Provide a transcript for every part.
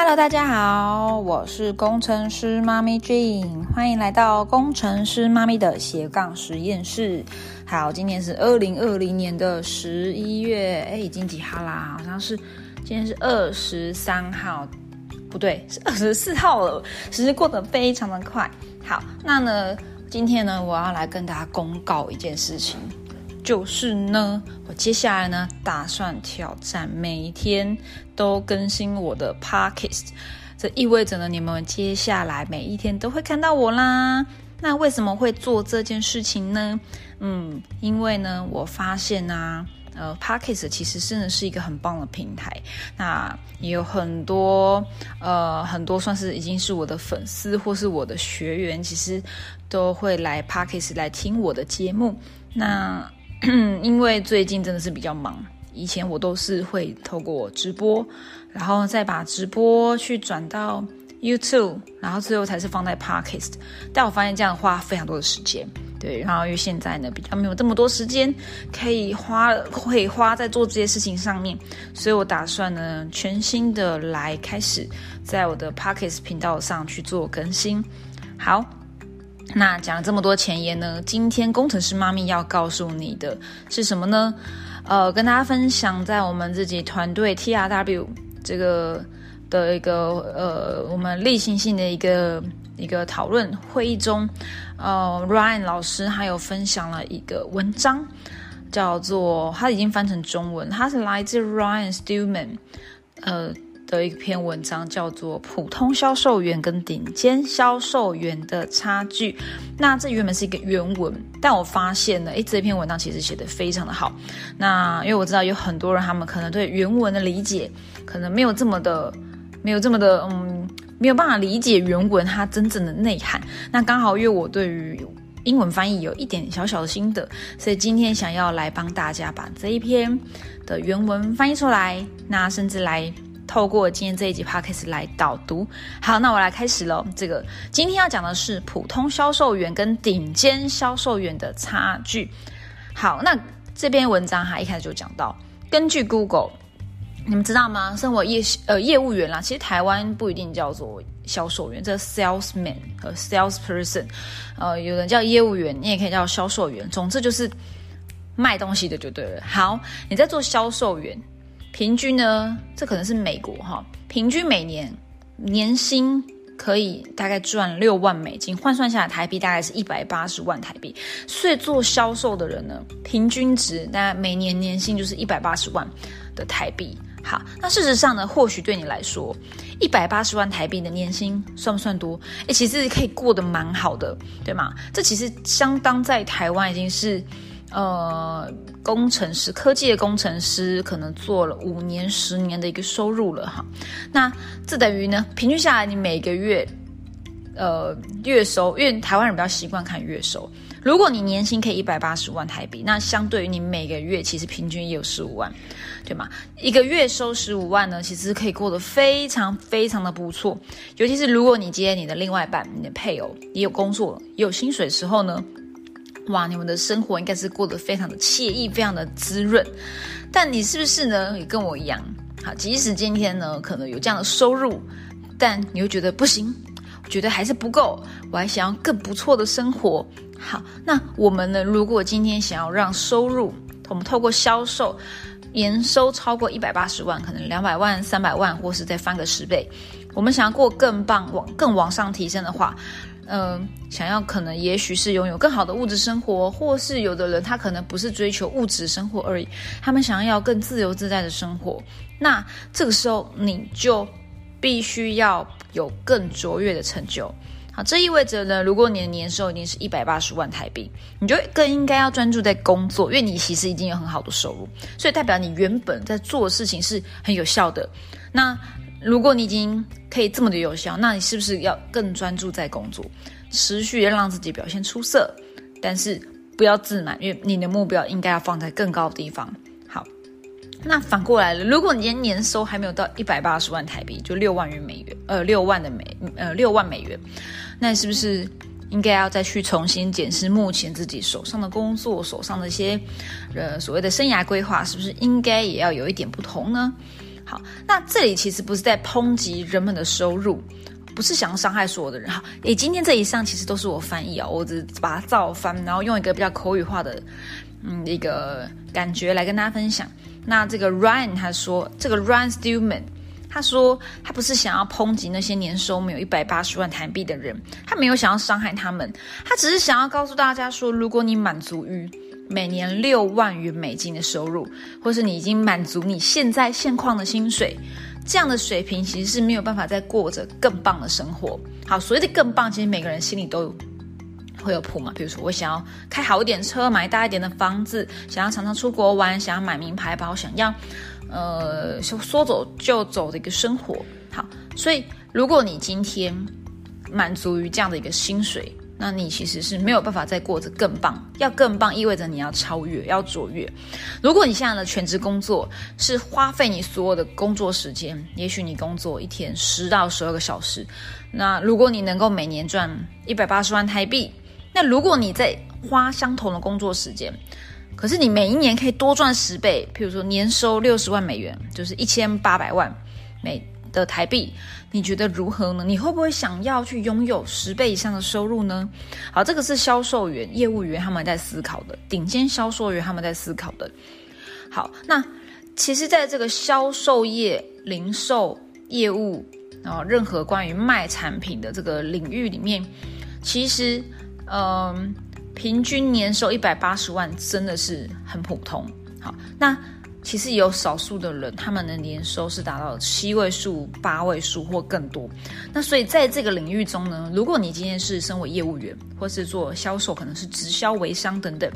Hello，大家好，我是工程师妈咪 Jane，欢迎来到工程师妈咪的斜杠实验室。好，今天是二零二零年的十一月，哎，已经几号啦？好像是今天是二十三号，不对，是二十四号了。时间过得非常的快。好，那呢，今天呢，我要来跟大家公告一件事情。就是呢，我接下来呢打算挑战每一天都更新我的 podcast，这意味着呢你们接下来每一天都会看到我啦。那为什么会做这件事情呢？嗯，因为呢我发现啊，呃，podcast 其实真的是一个很棒的平台。那也有很多呃很多算是已经是我的粉丝或是我的学员，其实都会来 podcast 来听我的节目。那 因为最近真的是比较忙，以前我都是会透过直播，然后再把直播去转到 YouTube，然后最后才是放在 Podcast。但我发现这样花非常多的时间，对。然后因为现在呢比较没有这么多时间可以花，会花在做这些事情上面，所以我打算呢全新的来开始在我的 Podcast 频道上去做更新。好。那讲了这么多前言呢？今天工程师妈咪要告诉你的是什么呢？呃，跟大家分享，在我们自己团队 T R W 这个的一个呃，我们例行性的一个一个讨论会议中，呃，Ryan 老师还有分享了一个文章，叫做他已经翻成中文，他是来自 Ryan Stillman，呃。的一篇文章叫做《普通销售员跟顶尖销售员的差距》。那这原本是一个原文，但我发现呢，诶，这篇文章其实写的非常的好。那因为我知道有很多人，他们可能对原文的理解可能没有这么的，没有这么的，嗯，没有办法理解原文它真正的内涵。那刚好因为我对于英文翻译有一点小小的心得，所以今天想要来帮大家把这一篇的原文翻译出来，那甚至来。透过今天这一集 podcast 来导读。好，那我来开始喽。这个今天要讲的是普通销售员跟顶尖销售员的差距。好，那这篇文章哈一开始就讲到，根据 Google，你们知道吗？生活业呃业务员啦，其实台湾不一定叫做销售员，这 salesman 和 salesperson，呃，有人叫业务员，你也可以叫销售员。总之就是卖东西的就对了。好，你在做销售员。平均呢，这可能是美国哈，平均每年年薪可以大概赚六万美金，换算下来台币大概是一百八十万台币。所以做销售的人呢，平均值大概每年年薪就是一百八十万的台币。好，那事实上呢，或许对你来说，一百八十万台币的年薪算不算多？哎，其实可以过得蛮好的，对吗？这其实相当在台湾已经是。呃，工程师，科技的工程师可能做了五年、十年的一个收入了哈。那这等于呢，平均下来你每个月，呃，月收，因为台湾人比较习惯看月收。如果你年薪可以一百八十万台币，那相对于你每个月其实平均也有十五万，对吗？一个月收十五万呢，其实可以过得非常非常的不错。尤其是如果你接你的另外一半、你的配偶也有工作、也有薪水的时候呢？哇，你们的生活应该是过得非常的惬意，非常的滋润。但你是不是呢？也跟我一样，好，即使今天呢可能有这样的收入，但你又觉得不行，觉得还是不够，我还想要更不错的生活。好，那我们呢？如果今天想要让收入，我们透过销售年收超过一百八十万，可能两百万、三百万，或是再翻个十倍，我们想要过更棒、往更往上提升的话。嗯，想要可能也许是拥有更好的物质生活，或是有的人他可能不是追求物质生活而已，他们想要更自由自在的生活。那这个时候你就必须要有更卓越的成就。好，这意味着呢，如果你的年收已经是一百八十万台币，你就更应该要专注在工作，因为你其实已经有很好的收入，所以代表你原本在做的事情是很有效的。那如果你已经可以这么的有效，那你是不是要更专注在工作，持续的让自己表现出色？但是不要自满，因为你的目标应该要放在更高的地方。好，那反过来了，如果你年年收还没有到一百八十万台币，就六万元美元，呃，六万的美，呃，六万美元，那你是不是应该要再去重新检视目前自己手上的工作，手上的一些呃所谓的生涯规划，是不是应该也要有一点不同呢？好，那这里其实不是在抨击人们的收入，不是想要伤害所有的人。好，诶，今天这一上其实都是我翻译啊，我只把它照翻，然后用一个比较口语化的嗯一个感觉来跟大家分享。那这个 Ryan 他说，这个 Ryan Stillman 他说，他不是想要抨击那些年收没有一百八十万台币的人，他没有想要伤害他们，他只是想要告诉大家说，如果你满足于。每年六万元美金的收入，或是你已经满足你现在现况的薪水，这样的水平其实是没有办法再过着更棒的生活。好，所谓的更棒，其实每个人心里都会有谱嘛。比如说，我想要开好一点车，买大一点的房子，想要常常出国玩，想要买名牌包，想要呃说走就走的一个生活。好，所以如果你今天满足于这样的一个薪水，那你其实是没有办法再过着更棒，要更棒意味着你要超越，要卓越。如果你现在的全职工作是花费你所有的工作时间，也许你工作一天十到十二个小时，那如果你能够每年赚一百八十万台币，那如果你在花相同的工作时间，可是你每一年可以多赚十倍，譬如说年收六十万美元，就是一千八百万美。的台币，你觉得如何呢？你会不会想要去拥有十倍以上的收入呢？好，这个是销售员、业务员他们在思考的，顶尖销售员他们在思考的。好，那其实，在这个销售业、零售业务，然后任何关于卖产品的这个领域里面，其实，嗯，平均年收一百八十万真的是很普通。好，那。其实也有少数的人，他们的年收是达到七位数、八位数或更多。那所以在这个领域中呢，如果你今天是身为业务员，或是做销售，可能是直销、微商等等，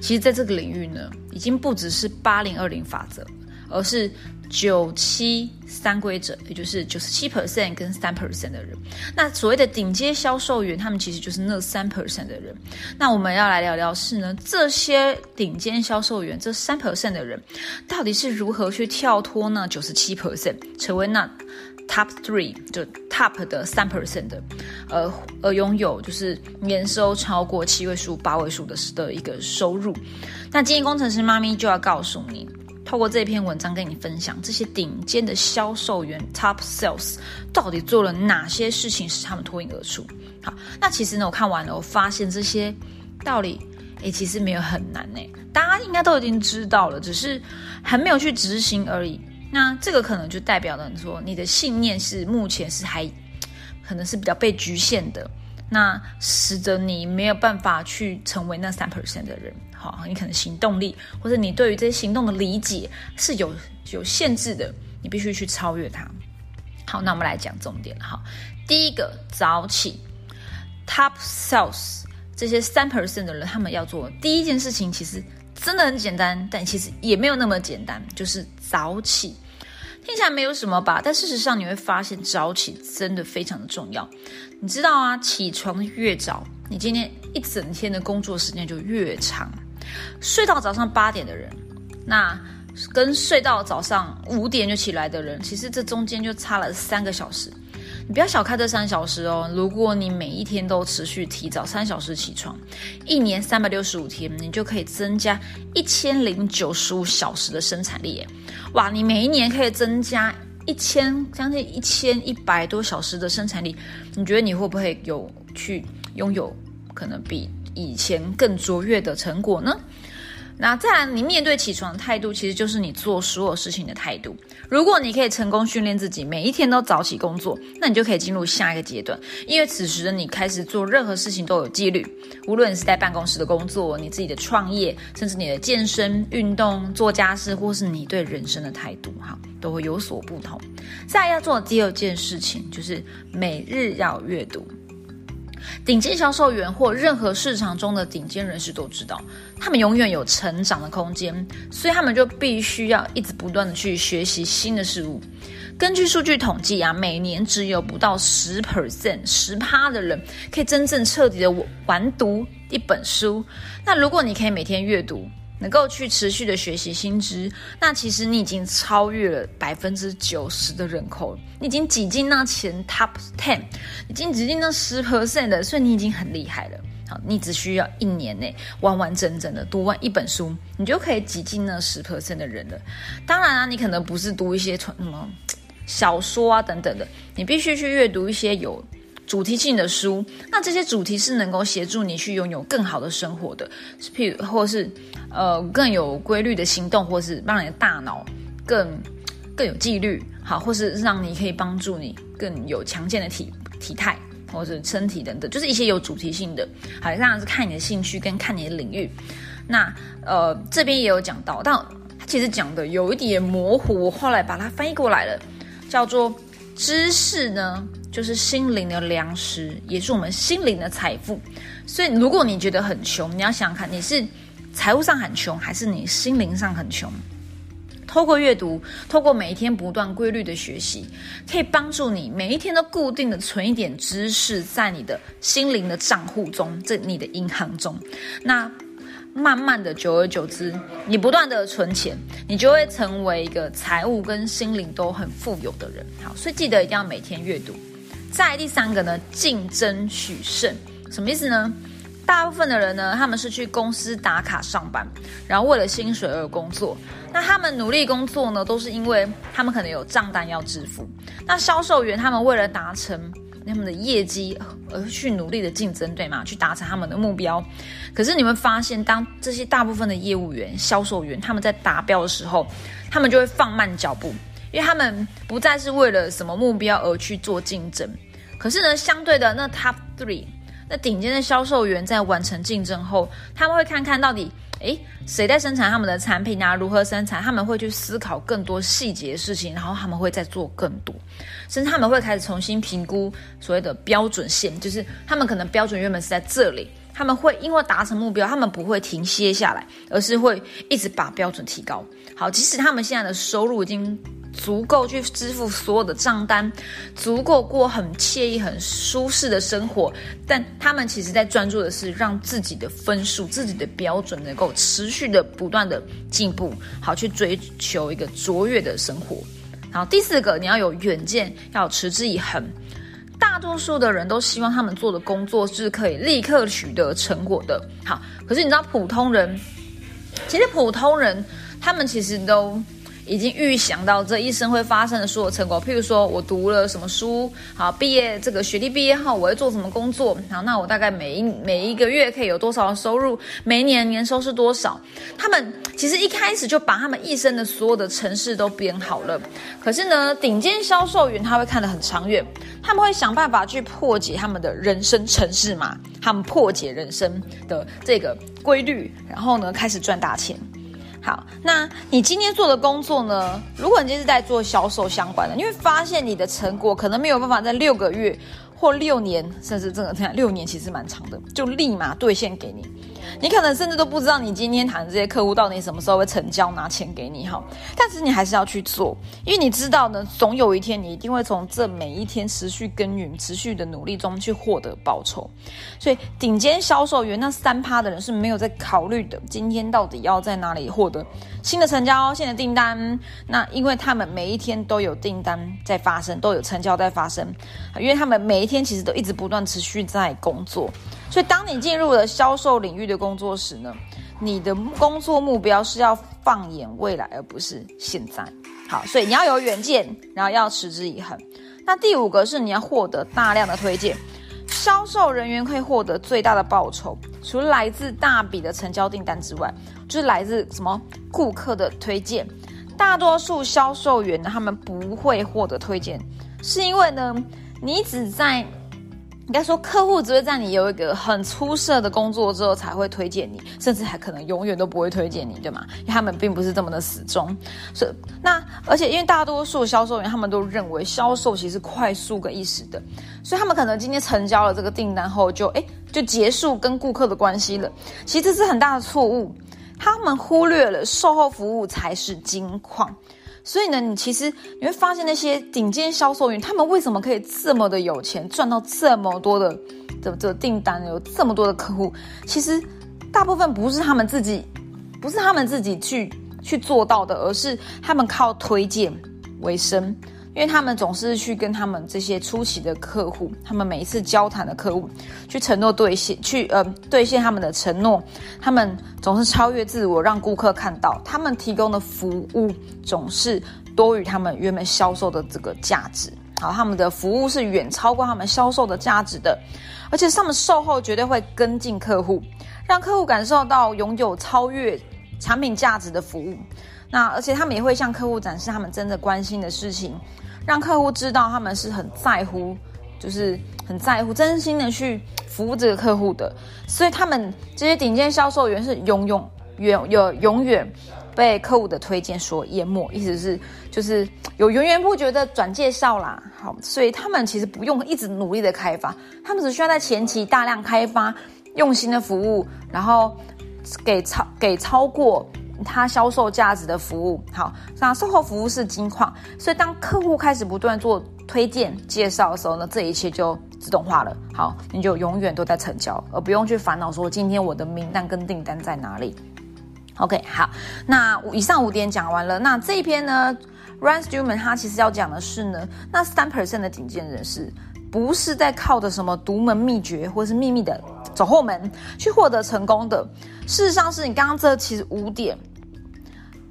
其实在这个领域呢，已经不只是八零二零法则，而是。九七三规则，也就是九十七 percent 跟三 percent 的人。那所谓的顶阶销售员，他们其实就是那三 percent 的人。那我们要来聊聊是呢，这些顶尖销售员，这三 percent 的人，到底是如何去跳脱呢？九十七 percent 成为那 top three，就 top 的三 percent 的，呃，而拥有就是年收超过七位数、八位数的的一个收入。那经营工程师妈咪就要告诉你。透过这篇文章跟你分享，这些顶尖的销售员 （top sales） 到底做了哪些事情使他们脱颖而出？好，那其实呢，我看完了，我发现这些道理，诶，其实没有很难呢，大家应该都已经知道了，只是还没有去执行而已。那这个可能就代表了说，你的信念是目前是还可能是比较被局限的。那使得你没有办法去成为那三 percent 的人，好，你可能行动力或者你对于这些行动的理解是有有限制的，你必须去超越它。好，那我们来讲重点哈。第一个，早起，top sales 这些三 percent 的人，他们要做第一件事情，其实真的很简单，但其实也没有那么简单，就是早起。听起来没有什么吧，但事实上你会发现早起真的非常的重要。你知道啊，起床越早，你今天一整天的工作时间就越长。睡到早上八点的人，那跟睡到早上五点就起来的人，其实这中间就差了三个小时。你不要小看这三小时哦，如果你每一天都持续提早三小时起床，一年三百六十五天，你就可以增加一千零九十五小时的生产力。哇，你每一年可以增加一千将近一千一百多小时的生产力，你觉得你会不会有去拥有可能比以前更卓越的成果呢？那再来，你面对起床的态度，其实就是你做所有事情的态度。如果你可以成功训练自己，每一天都早起工作，那你就可以进入下一个阶段。因为此时的你开始做任何事情都有纪律，无论是在办公室的工作、你自己的创业，甚至你的健身、运动、做家事，或是你对人生的态度，哈，都会有所不同。再来要做的第二件事情，就是每日要阅读。顶尖销售员或任何市场中的顶尖人士都知道，他们永远有成长的空间，所以他们就必须要一直不断的去学习新的事物。根据数据统计啊，每年只有不到十 percent 十趴的人可以真正彻底的完读一本书。那如果你可以每天阅读，能够去持续的学习新知，那其实你已经超越了百分之九十的人口，你已经挤进那前 top ten，已经挤进那十 percent 的，所以你已经很厉害了。好，你只需要一年内完完整整的读完一本书，你就可以挤进那十 percent 的人了。当然啊，你可能不是读一些什么小说啊等等的，你必须去阅读一些有主题性的书。那这些主题是能够协助你去拥有更好的生活的，譬如或是呃更有规律的行动，或是让你的大脑更更有纪律，好，或是让你可以帮助你更有强健的体体态。或者身体等等，就是一些有主题性的，好，当然是看你的兴趣跟看你的领域。那呃，这边也有讲到，但其实讲的有一点模糊，我后来把它翻译过来了，叫做知识呢，就是心灵的粮食，也是我们心灵的财富。所以，如果你觉得很穷，你要想想看，你是财务上很穷，还是你心灵上很穷？透过阅读，透过每一天不断规律的学习，可以帮助你每一天都固定的存一点知识在你的心灵的账户中，在你的银行中。那慢慢的，久而久之，你不断的存钱，你就会成为一个财务跟心灵都很富有的人。好，所以记得一定要每天阅读。再第三个呢，竞争取胜，什么意思呢？大部分的人呢，他们是去公司打卡上班，然后为了薪水而工作。那他们努力工作呢，都是因为他们可能有账单要支付。那销售员他们为了达成他们的业绩而去努力的竞争，对吗？去达成他们的目标。可是你会发现，当这些大部分的业务员、销售员他们在达标的时候，他们就会放慢脚步，因为他们不再是为了什么目标而去做竞争。可是呢，相对的那 Top Three。那顶尖的销售员在完成竞争后，他们会看看到底，诶，谁在生产他们的产品啊？如何生产？他们会去思考更多细节的事情，然后他们会再做更多，甚至他们会开始重新评估所谓的标准线，就是他们可能标准原本是在这里，他们会因为达成目标，他们不会停歇下来，而是会一直把标准提高。好，即使他们现在的收入已经。足够去支付所有的账单，足够过很惬意、很舒适的生活，但他们其实在专注的是让自己的分数、自己的标准能够持续的不断的进步，好去追求一个卓越的生活。好，第四个，你要有远见，要持之以恒。大多数的人都希望他们做的工作是可以立刻取得成果的。好，可是你知道普通人，其实普通人他们其实都。已经预想到这一生会发生的所有成果，譬如说我读了什么书，好毕业这个学历毕业后我会做什么工作，好那我大概每一每一个月可以有多少收入，每一年年收是多少？他们其实一开始就把他们一生的所有的城市都编好了。可是呢，顶尖销售员他会看得很长远，他们会想办法去破解他们的人生城市嘛，他们破解人生的这个规律，然后呢开始赚大钱。好，那你今天做的工作呢？如果你今天是在做销售相关的，你会发现你的成果可能没有办法在六个月或六年，甚至这个六年其实蛮长的，就立马兑现给你。你可能甚至都不知道你今天谈的这些客户到底什么时候会成交拿钱给你哈，但是你还是要去做，因为你知道呢，总有一天你一定会从这每一天持续耕耘、持续的努力中去获得报酬。所以顶尖销售员那三趴的人是没有在考虑的，今天到底要在哪里获得新的成交、新的订单？那因为他们每一天都有订单在发生，都有成交在发生，因为他们每一天其实都一直不断持续在工作。所以，当你进入了销售领域的工作时呢，你的工作目标是要放眼未来，而不是现在。好，所以你要有远见，然后要持之以恒。那第五个是你要获得大量的推荐。销售人员可以获得最大的报酬，除了来自大笔的成交订单之外，就是来自什么顾客的推荐。大多数销售员呢，他们不会获得推荐，是因为呢，你只在。应该说，客户只会在你有一个很出色的工作之后才会推荐你，甚至还可能永远都不会推荐你，对吗？因为他们并不是这么的死忠。所以，那而且因为大多数销售员他们都认为销售其实快速跟一时的，所以他们可能今天成交了这个订单后就哎就结束跟顾客的关系了。其实这是很大的错误，他们忽略了售后服务才是金矿。所以呢，你其实你会发现那些顶尖销售员，他们为什么可以这么的有钱，赚到这么多的这这订单，有这么多的客户？其实大部分不是他们自己，不是他们自己去去做到的，而是他们靠推荐为生。因为他们总是去跟他们这些初期的客户，他们每一次交谈的客户，去承诺兑现，去呃兑现他们的承诺。他们总是超越自我，让顾客看到他们提供的服务总是多于他们原本销售的这个价值。好，他们的服务是远超过他们销售的价值的，而且他们售后绝对会跟进客户，让客户感受到拥有超越产品价值的服务。那而且他们也会向客户展示他们真的关心的事情，让客户知道他们是很在乎，就是很在乎，真心的去服务这个客户的。所以他们这些顶尖销售员是永永远有永远。被客户的推荐所淹没，意思是就是有源源不绝的转介绍啦。好，所以他们其实不用一直努力的开发，他们只需要在前期大量开发，用心的服务，然后给超给超过他销售价值的服务。好，那售后服务是金矿，所以当客户开始不断做推荐介绍的时候呢，这一切就自动化了。好，你就永远都在成交，而不用去烦恼说今天我的名单跟订单在哪里。OK，好，那以上五点讲完了。那这一篇呢，Ryan Stewman 他其实要讲的是呢，那三 percent 的顶尖人士不是在靠着什么独门秘诀或是秘密的走后门去获得成功的。事实上，是你刚刚这其实五点，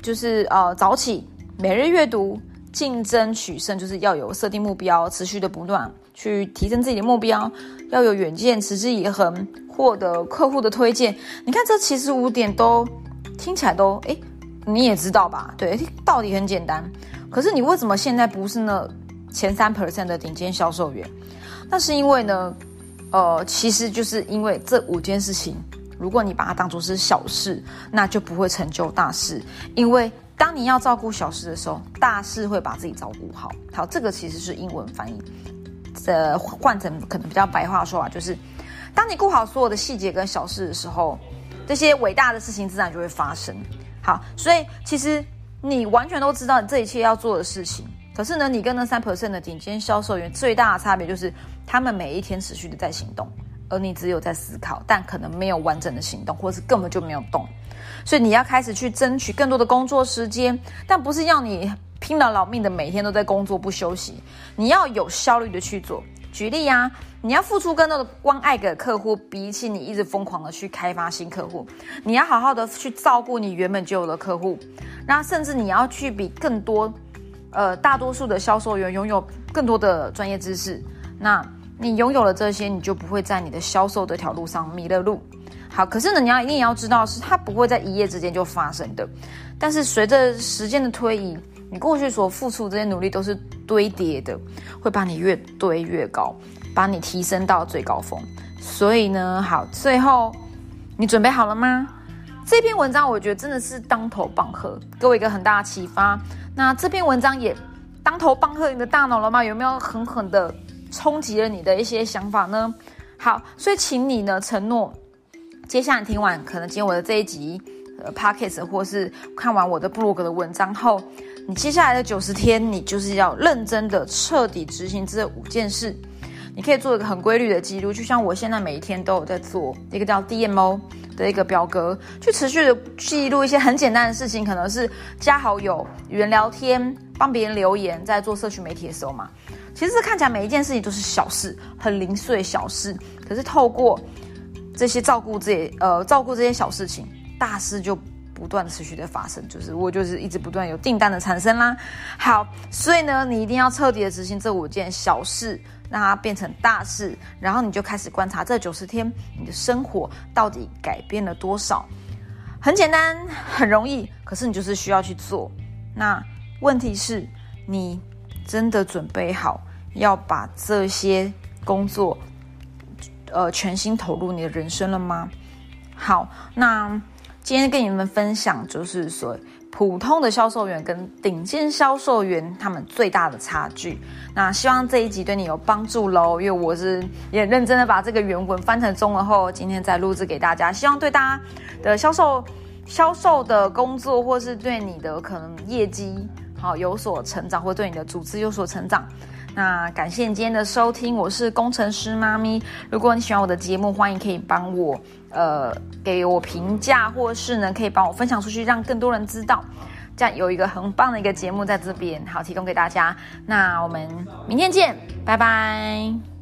就是呃早起、每日阅读、竞争取胜，就是要有设定目标，持续的不断去提升自己的目标，要有远见，持之以恒，获得客户的推荐。你看，这其实五点都。听起来都哎，你也知道吧？对，道理很简单。可是你为什么现在不是那前三 percent 的顶尖销售员？那是因为呢，呃，其实就是因为这五件事情，如果你把它当做是小事，那就不会成就大事。因为当你要照顾小事的时候，大事会把自己照顾好。好，这个其实是英文翻译，呃，换成可能比较白话说法，就是当你顾好所有的细节跟小事的时候。这些伟大的事情自然就会发生。好，所以其实你完全都知道这一切要做的事情。可是呢，你跟那三 percent 的顶尖销售员最大的差别就是，他们每一天持续的在行动，而你只有在思考，但可能没有完整的行动，或者是根本就没有动。所以你要开始去争取更多的工作时间，但不是要你拼了老命的每天都在工作不休息，你要有效率的去做。举例呀。你要付出更多的关爱给客户，比起你一直疯狂的去开发新客户，你要好好的去照顾你原本就有的客户，那甚至你要去比更多，呃，大多数的销售员拥有更多的专业知识。那你拥有了这些，你就不会在你的销售这条路上迷了路。好，可是呢，你要一定也要知道，是它不会在一夜之间就发生的。但是随着时间的推移，你过去所付出这些努力都是堆叠的，会把你越堆越高。把你提升到最高峰，所以呢，好，最后你准备好了吗？这篇文章我觉得真的是当头棒喝，给我一个很大的启发。那这篇文章也当头棒喝你的大脑了吗？有没有狠狠的冲击了你的一些想法呢？好，所以请你呢承诺，接下来听完可能今天我的这一集呃 podcast 或是看完我的 blog 的文章后，你接下来的九十天，你就是要认真的彻底执行这五件事。你可以做一个很规律的记录，就像我现在每一天都有在做一个叫 DMO 的一个表格，去持续的记录一些很简单的事情，可能是加好友、与人聊天、帮别人留言，在做社区媒体的时候嘛。其实看起来每一件事情都是小事，很零碎小事，可是透过这些照顾这呃照顾这些小事情，大事就不断持续的发生，就是我就是一直不断有订单的产生啦。好，所以呢，你一定要彻底的执行这五件小事。让它变成大事，然后你就开始观察这九十天你的生活到底改变了多少。很简单，很容易，可是你就是需要去做。那问题是，你真的准备好要把这些工作，呃，全心投入你的人生了吗？好，那今天跟你们分享就是说。普通的销售员跟顶尖销售员他们最大的差距。那希望这一集对你有帮助喽，因为我是也认真的把这个原文翻成中文后，今天再录制给大家，希望对大家的销售、销售的工作，或是对你的可能业绩好有所成长，或对你的组织有所成长。那感谢你今天的收听，我是工程师妈咪。如果你喜欢我的节目，欢迎可以帮我呃给我评价，或是呢可以帮我分享出去，让更多人知道。这样有一个很棒的一个节目在这边，好提供给大家。那我们明天见，拜拜。